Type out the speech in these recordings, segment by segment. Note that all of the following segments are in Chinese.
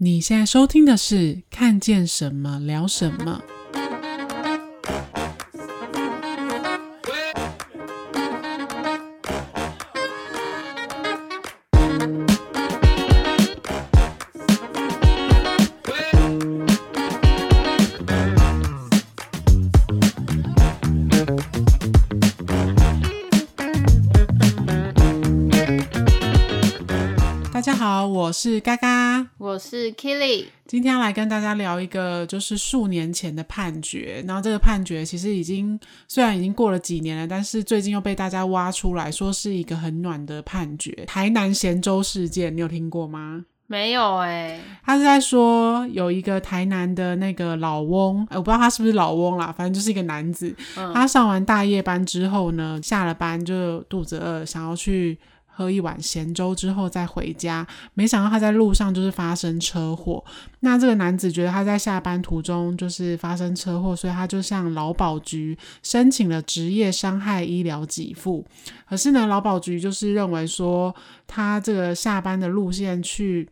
你现在收听的是《看见什么聊什么》。大家好，我是嘎嘎，我是 Killy，今天要来跟大家聊一个就是数年前的判决。然后这个判决其实已经虽然已经过了几年了，但是最近又被大家挖出来说是一个很暖的判决。台南咸州事件，你有听过吗？没有哎、欸，他是在说有一个台南的那个老翁，我不知道他是不是老翁啦，反正就是一个男子。嗯、他上完大夜班之后呢，下了班就肚子饿，想要去。喝一碗咸粥之后再回家，没想到他在路上就是发生车祸。那这个男子觉得他在下班途中就是发生车祸，所以他就向劳保局申请了职业伤害医疗给付。可是呢，劳保局就是认为说他这个下班的路线去。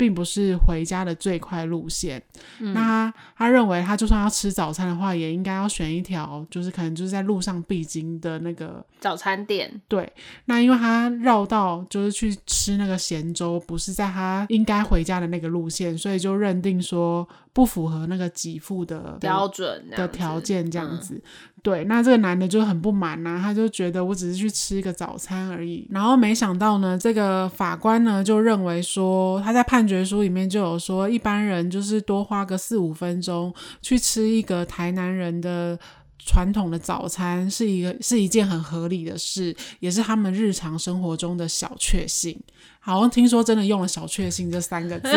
并不是回家的最快路线。嗯、那他他认为，他就算要吃早餐的话，也应该要选一条，就是可能就是在路上必经的那个早餐店。对，那因为他绕道就是去吃那个咸粥，不是在他应该回家的那个路线，所以就认定说不符合那个给付的标准的条件，这样子。嗯对，那这个男的就很不满呐、啊，他就觉得我只是去吃一个早餐而已，然后没想到呢，这个法官呢就认为说，他在判决书里面就有说，一般人就是多花个四五分钟去吃一个台南人的传统的早餐，是一个是一件很合理的事，也是他们日常生活中的小确幸。好像听说真的用了“小确幸”这三个字，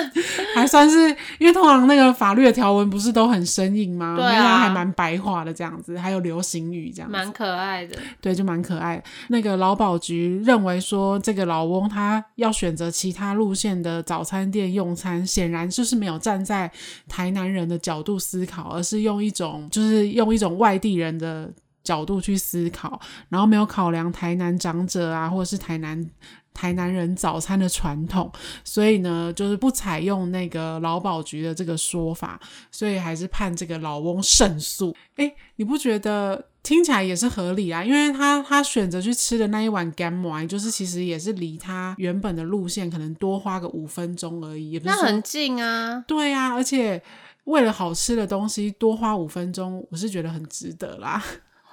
还算是因为通常那个法律的条文不是都很生硬吗？对啊，还蛮白话的这样子，还有流行语这样子，蛮可爱的。对，就蛮可爱的。那个劳保局认为说，这个老翁他要选择其他路线的早餐店用餐，显然就是没有站在台南人的角度思考，而是用一种就是用一种外地人的角度去思考，然后没有考量台南长者啊，或者是台南。台南人早餐的传统，所以呢，就是不采用那个劳保局的这个说法，所以还是判这个老翁胜诉。诶，你不觉得听起来也是合理啊？因为他他选择去吃的那一碗干糜，就是其实也是离他原本的路线可能多花个五分钟而已，也不是，那很近啊。对啊，而且为了好吃的东西多花五分钟，我是觉得很值得啦。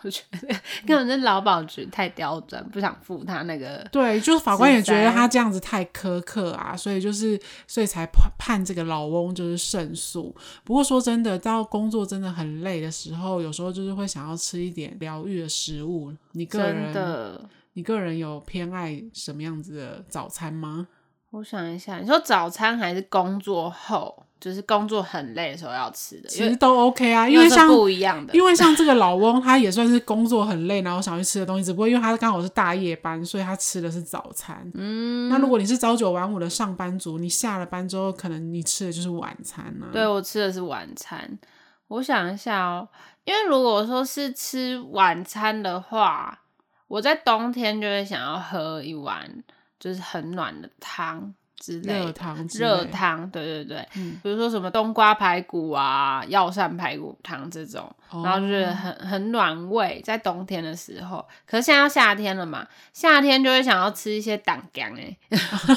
我觉得根本是劳保局太刁钻，不想付他那个。对，就是法官也觉得他这样子太苛刻啊，所以就是所以才判判这个老翁就是胜诉。不过说真的，到工作真的很累的时候，有时候就是会想要吃一点疗愈的食物。你个人的，你个人有偏爱什么样子的早餐吗？我想一下，你说早餐还是工作后？就是工作很累的时候要吃的，其实都 OK 啊，因为像不一样的，因为像这个老翁，他也算是工作很累，然后想去吃的东西，只不过因为他刚好是大夜班，所以他吃的是早餐。嗯，那如果你是朝九晚五的上班族，你下了班之后，可能你吃的就是晚餐呢、啊。对，我吃的是晚餐。我想一下哦，因为如果说是吃晚餐的话，我在冬天就会想要喝一碗就是很暖的汤。之类热汤，热汤，对对对，嗯、比如说什么冬瓜排骨啊、药膳排骨汤这种，哦、然后就是很很暖胃，在冬天的时候。可是现在要夏天了嘛，夏天就会想要吃一些党姜哎，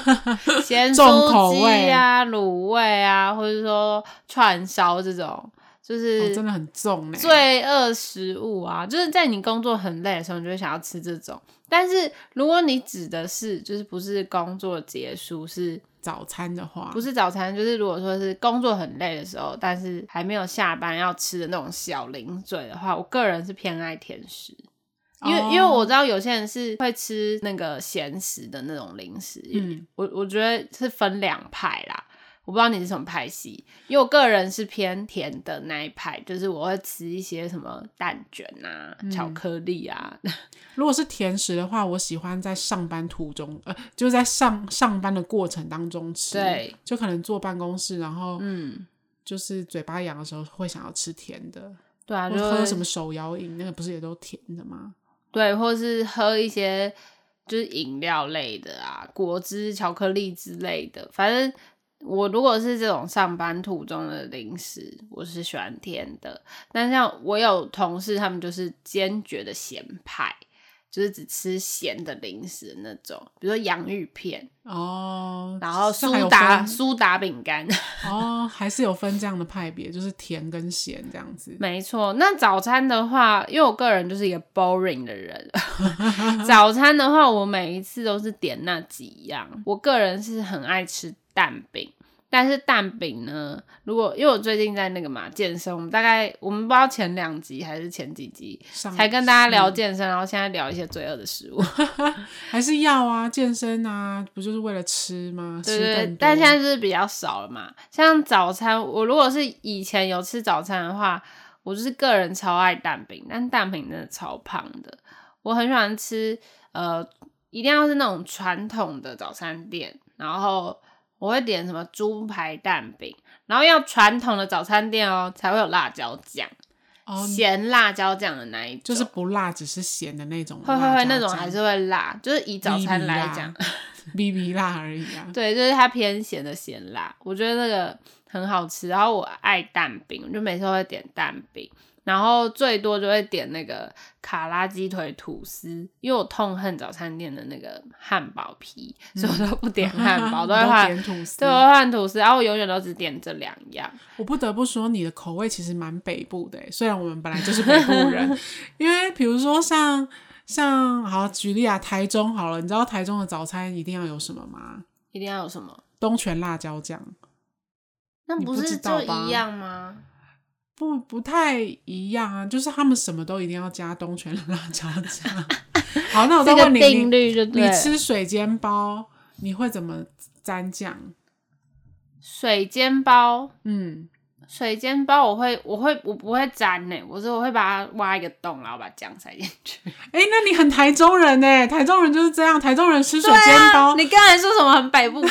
咸酥鸡啊、卤味啊，或者说串烧这种。就是、哦、真的很重哎，罪恶食物啊，就是在你工作很累的时候，你就会想要吃这种。但是如果你指的是，就是不是工作结束是早餐的话，不是早餐，就是如果说是工作很累的时候，但是还没有下班要吃的那种小零嘴的话，我个人是偏爱甜食，因为、哦、因为我知道有些人是会吃那个咸食的那种零食，嗯，我我觉得是分两派啦。我不知道你是什么派系，因为我个人是偏甜的那一派，就是我会吃一些什么蛋卷啊、嗯、巧克力啊。如果是甜食的话，我喜欢在上班途中，呃，就是在上上班的过程当中吃。对，就可能坐办公室，然后嗯，就是嘴巴痒的时候会想要吃甜的。对啊，就喝什么手摇饮，那个不是也都甜的吗？对，或是喝一些就是饮料类的啊，果汁、巧克力之类的，反正。我如果是这种上班途中的零食，我是喜欢甜的。但像我有同事，他们就是坚决的咸派。就是只吃咸的零食的那种，比如说洋芋片哦，然后苏打苏打饼干 哦，还是有分这样的派别，就是甜跟咸这样子。没错，那早餐的话，因为我个人就是一个 boring 的人，早餐的话，我每一次都是点那几样。我个人是很爱吃蛋饼。但是蛋饼呢？如果因为我最近在那个嘛健身，我们大概我们不知道前两集还是前几集才跟大家聊健身，然后现在聊一些罪恶的食物，还是要啊健身啊，不就是为了吃吗？对对对，但现在就是比较少了嘛。像早餐，我如果是以前有吃早餐的话，我就是个人超爱蛋饼，但蛋饼真的超胖的。我很喜欢吃，呃，一定要是那种传统的早餐店，然后。我会点什么猪排蛋饼，然后要传统的早餐店哦，才会有辣椒酱，哦、咸辣椒酱的那一种，就是不辣，只是咸的那种。会会会，那种还是会辣，就是以早餐来讲，B B 辣而已啊。对，就是它偏咸的咸辣，我觉得那个很好吃。然后我爱蛋饼，我就每次都会点蛋饼。然后最多就会点那个卡拉鸡腿吐司，因为我痛恨早餐店的那个汉堡皮，嗯、所以我都不点汉堡，都会 换吐司。对，我会换吐司，然后我永远都只点这两样。我不得不说，你的口味其实蛮北部的，虽然我们本来就是北部人，因为比如说像像好举例啊，台中好了，你知道台中的早餐一定要有什么吗？一定要有什么？东泉辣椒酱。那不是就一样吗？不不太一样啊，就是他们什么都一定要加东泉辣椒酱。好，那我再问你，定律就对，你吃水煎包，你会怎么沾酱？水煎包，嗯。水煎包我会我会我不会粘呢，我说我会把它挖一个洞，然后把酱塞进去。哎、欸，那你很台中人呢？台中人就是这样，台中人吃水煎包。啊、你刚才说什么很北部口？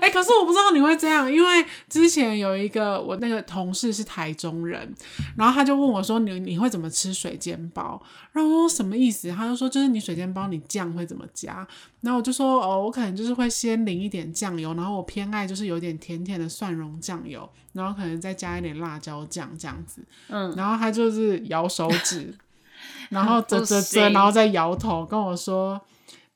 哎、欸，可是我不知道你会这样，因为之前有一个我那个同事是台中人，然后他就问我说：“你你会怎么吃水煎包？”然后我说：“什么意思？”他就说：“就是你水煎包你酱会怎么加？”然后我就说：“哦，我可能就是会先淋一点酱油，然后我偏爱就是有点甜甜的蒜蓉酱油，然后。”可能再加一点辣椒酱这样子，嗯，然后他就是摇手指，然后啧啧啧，然后再摇头跟我说：“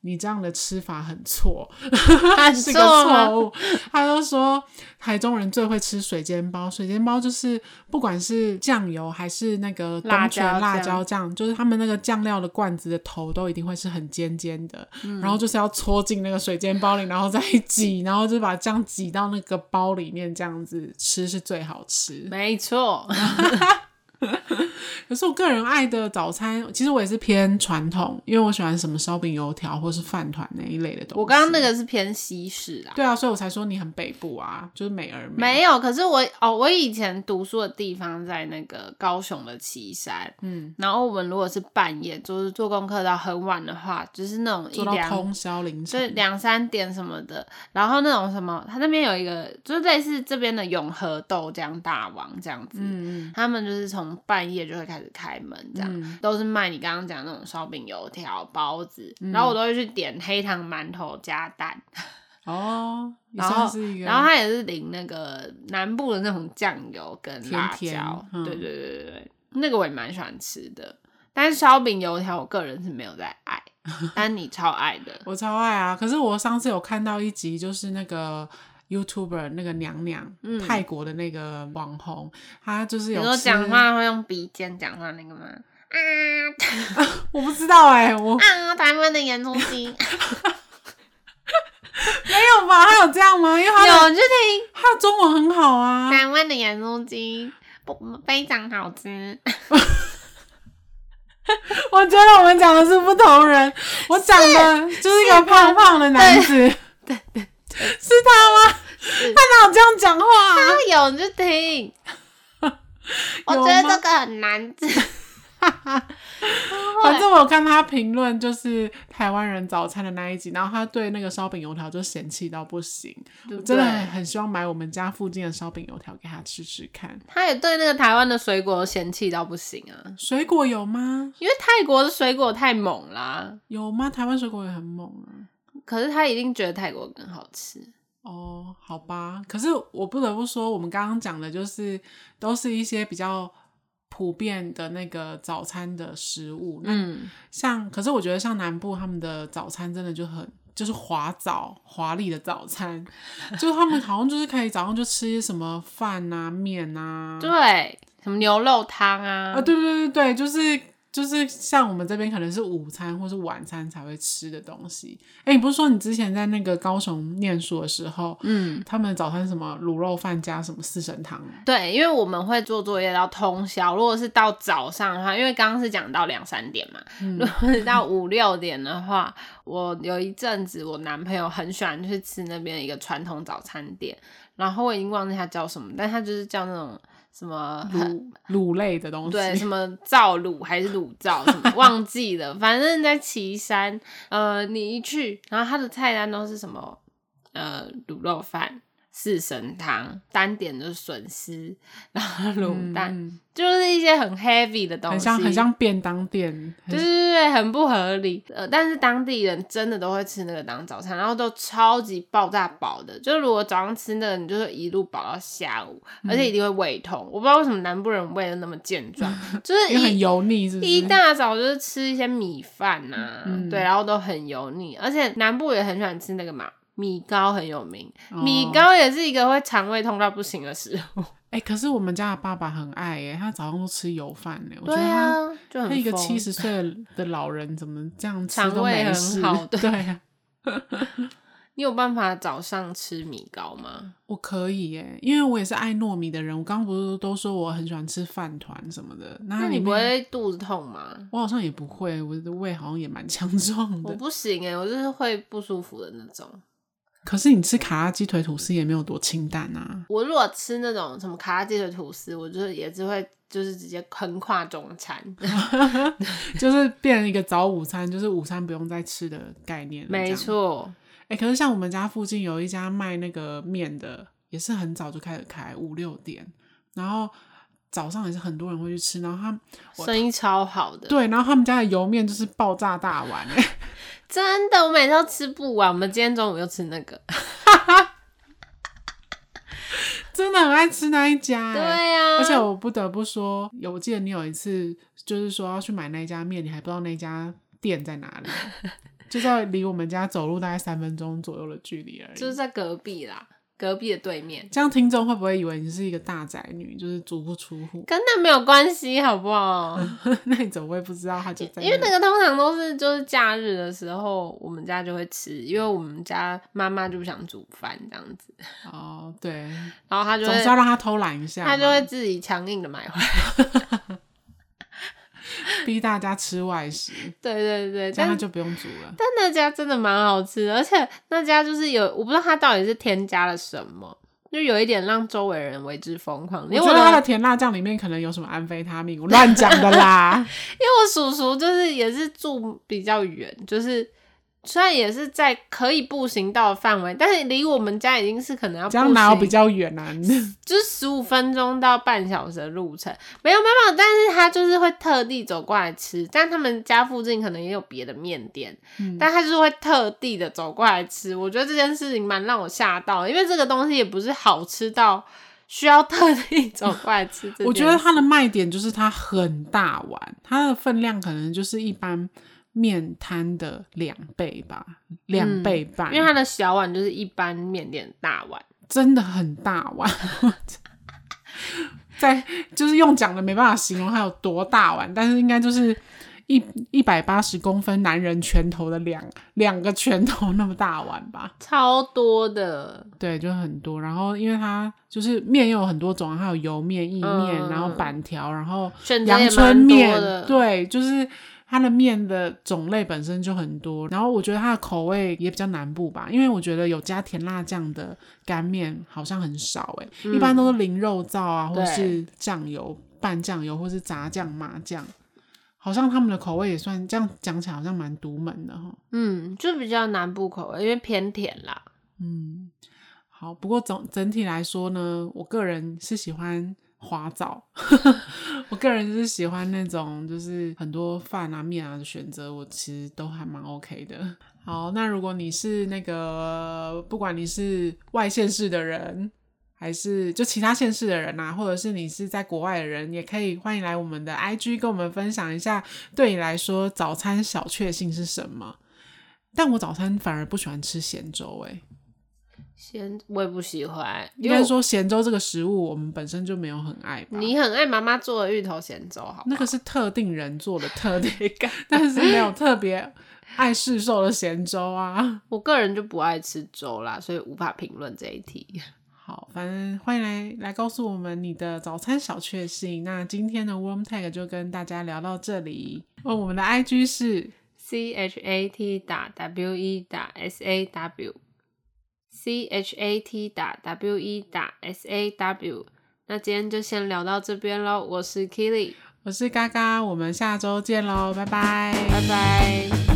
你这样的吃法很错，是个错误。”他就说台中人最会吃水煎包，水煎包就是不管是酱油还是那个东泉辣椒酱，就是他们那个酱料的罐子的头都一定会是很尖尖的，嗯、然后就是要戳进那个水煎包里，然后再挤，然后就把酱挤到那个包里面，这样子吃是最好吃。没错。可是我个人爱的早餐，其实我也是偏传统，因为我喜欢什么烧饼、油条或是饭团那一类的东西。我刚刚那个是偏西式啦。对啊，所以我才说你很北部啊，就是美而美。没有，可是我哦，我以前读书的地方在那个高雄的旗山，嗯，然后我们如果是半夜就是做功课到很晚的话，就是那种一两通宵凌晨，对，两三点什么的，然后那种什么，他那边有一个就是类似这边的永和豆浆大王这样子，嗯嗯，他们就是从半夜就会开始开门，这样、嗯、都是卖你刚刚讲那种烧饼、油条、包子，嗯、然后我都会去点黑糖馒头加蛋。哦，然后然后它也是淋那个南部的那种酱油跟辣椒，甜甜嗯、对对对对对，那个我也蛮喜欢吃的。但是烧饼、油条，我个人是没有在爱，但你超爱的，我超爱啊！可是我上次有看到一集，就是那个。YouTuber 那个娘娘，嗯、泰国的那个网红，她就是有讲话会用鼻尖讲话那个吗？啊，我不知道哎、欸，我啊，台湾的盐酥鸡，没有吧？他有这样吗？因为他有就听，他的中文很好啊。台湾的盐酥鸡不非常好吃。我觉得我们讲的是不同人，我讲的就是一个胖胖的男子，对对。是他吗？他哪有这样讲话？他有你就听。我觉得这个很难吃。反正我看他评论，就是台湾人早餐的那一集，然后他对那个烧饼油条就嫌弃到不行，对对，我真的很很希望买我们家附近的烧饼油条给他吃吃看。他也对那个台湾的水果嫌弃到不行啊！水果有吗？因为泰国的水果太猛啦。有吗？台湾水果也很猛啊。可是他一定觉得泰国更好吃。哦，好吧。可是我不得不说，我们刚刚讲的就是都是一些比较普遍的那个早餐的食物。嗯，像可是我觉得像南部他们的早餐真的就很就是华早华丽的早餐，就是他们好像就是可以早上就吃什么饭啊面啊，对，什么牛肉汤啊，啊对对对对，就是。就是像我们这边可能是午餐或是晚餐才会吃的东西。哎、欸，你不是说你之前在那个高雄念书的时候，嗯，他们的早餐什么卤肉饭加什么四神汤？对，因为我们会做作业到通宵。如果是到早上的话，因为刚刚是讲到两三点嘛，嗯、如果是到五六点的话，我有一阵子我男朋友很喜欢去吃那边一个传统早餐店，然后我已经忘记他叫什么，但他就是叫那种。什么卤卤类的东西？对，什么灶卤还是卤灶？什么 忘记了？反正在岐山，呃，你一去，然后他的菜单都是什么？呃，卤肉饭。四神汤，单点的笋丝，然后卤蛋，嗯、就是一些很 heavy 的东西，很像很像便当店，对对对，很不合理。呃，但是当地人真的都会吃那个当早餐，然后都超级爆炸饱的。就是如果早上吃那个，你就是一路饱到下午，而且一定会胃痛。嗯、我不知道为什么南部人胃都那么健壮，就是很油腻，是不是？一大早就是吃一些米饭啊，嗯、对，然后都很油腻，而且南部也很喜欢吃那个嘛。米糕很有名，哦、米糕也是一个会肠胃痛到不行的食物。哎、欸，可是我们家的爸爸很爱耶，他早上都吃油饭呢。对啊，我觉得他，他一个七十岁的老人怎么这样？肠胃很好，对，对啊、你有办法早上吃米糕吗？我可以耶，因为我也是爱糯米的人。我刚刚不是都说我很喜欢吃饭团什么的？那你不会肚子痛吗？我好像也不会，我的胃好像也蛮强壮的。我不行哎，我就是会不舒服的那种。可是你吃卡拉鸡腿吐司也没有多清淡啊！我如果吃那种什么卡拉鸡腿吐司，我就是也只会就是直接横跨中餐，就是变成一个早午餐，就是午餐不用再吃的概念。没错，哎、欸，可是像我们家附近有一家卖那个面的，也是很早就开始开，五六点，然后早上也是很多人会去吃，然后他生意超好的。对，然后他们家的油面就是爆炸大碗哎。真的，我每次都吃不完。我们今天中午又吃那个，真的很爱吃那一家。对呀、啊，而且我不得不说，有我记得你有一次就是说要去买那一家面，你还不知道那家店在哪里，就在离我们家走路大概三分钟左右的距离而已，就是在隔壁啦。隔壁的对面，这样听众会不会以为你是一个大宅女，就是足不出户？跟那没有关系，好不好？那你怎么会不知道他就在？因为那个通常都是就是假日的时候，我们家就会吃，因为我们家妈妈就不想煮饭这样子。哦，对，然后他就总是要让他偷懒一下，他就会自己强硬的买回来。逼大家吃外食，对对对，这样就不用煮了。但那家真的蛮好吃的，而且那家就是有，我不知道它到底是添加了什么，就有一点让周围人为之疯狂。我觉得它的甜辣酱里面可能有什么安非他命，我乱讲的啦。因为我叔叔就是也是住比较远，就是。虽然也是在可以步行到的范围，但是离我们家已经是可能要步行，这样哪有比较远啊？就是十五分钟到半小时的路程，没有没有，但是他就是会特地走过来吃，但他们家附近可能也有别的面店，嗯、但他就是会特地的走过来吃。我觉得这件事情蛮让我吓到，因为这个东西也不是好吃到需要特地走过来吃。我觉得它的卖点就是它很大碗，它的分量可能就是一般。面摊的两倍吧，两倍半，嗯，因为它的小碗就是一般面店的大碗，真的很大碗，在就是用讲的没办法形容它有多大碗，但是应该就是一一百八十公分男人拳头的两两个拳头那么大碗吧，超多的，对，就很多。然后因为它就是面又有很多种，还有油面、意面，嗯、然后板条，然后阳春面，对，就是。它的面的种类本身就很多，然后我觉得它的口味也比较南部吧，因为我觉得有加甜辣酱的干面好像很少诶、欸，嗯、一般都是淋肉燥啊，或是酱油拌酱油，或是炸酱麻酱，好像他们的口味也算这样讲起来好像蛮独门的哈。嗯，就比较南部口味，因为偏甜啦。嗯，好，不过总整体来说呢，我个人是喜欢花皂。我个人就是喜欢那种，就是很多饭啊、面啊的选择，我其实都还蛮 OK 的。好，那如果你是那个，不管你是外县市的人，还是就其他县市的人呐、啊，或者是你是在国外的人，也可以欢迎来我们的 IG 跟我们分享一下，对你来说早餐小确幸是什么？但我早餐反而不喜欢吃咸粥、欸，诶，咸我也不喜欢。应该说咸粥这个食物，我们本身就没有很爱吧。你很爱妈妈做的芋头咸粥，好，那个是特定人做的特定感，但是没有特别。爱市售的咸粥啊，我个人就不爱吃粥啦，所以无法评论这一题。好，反正欢迎来来告诉我们你的早餐小确幸。那今天的 Warm Tag 就跟大家聊到这里。哦，我们的 IG 是 C H A T 打 W E 打 S A W，C H A T 打 W E 打 S A W。那今天就先聊到这边喽。我是 Kili，我是嘎嘎，我们下周见喽，拜拜，拜拜。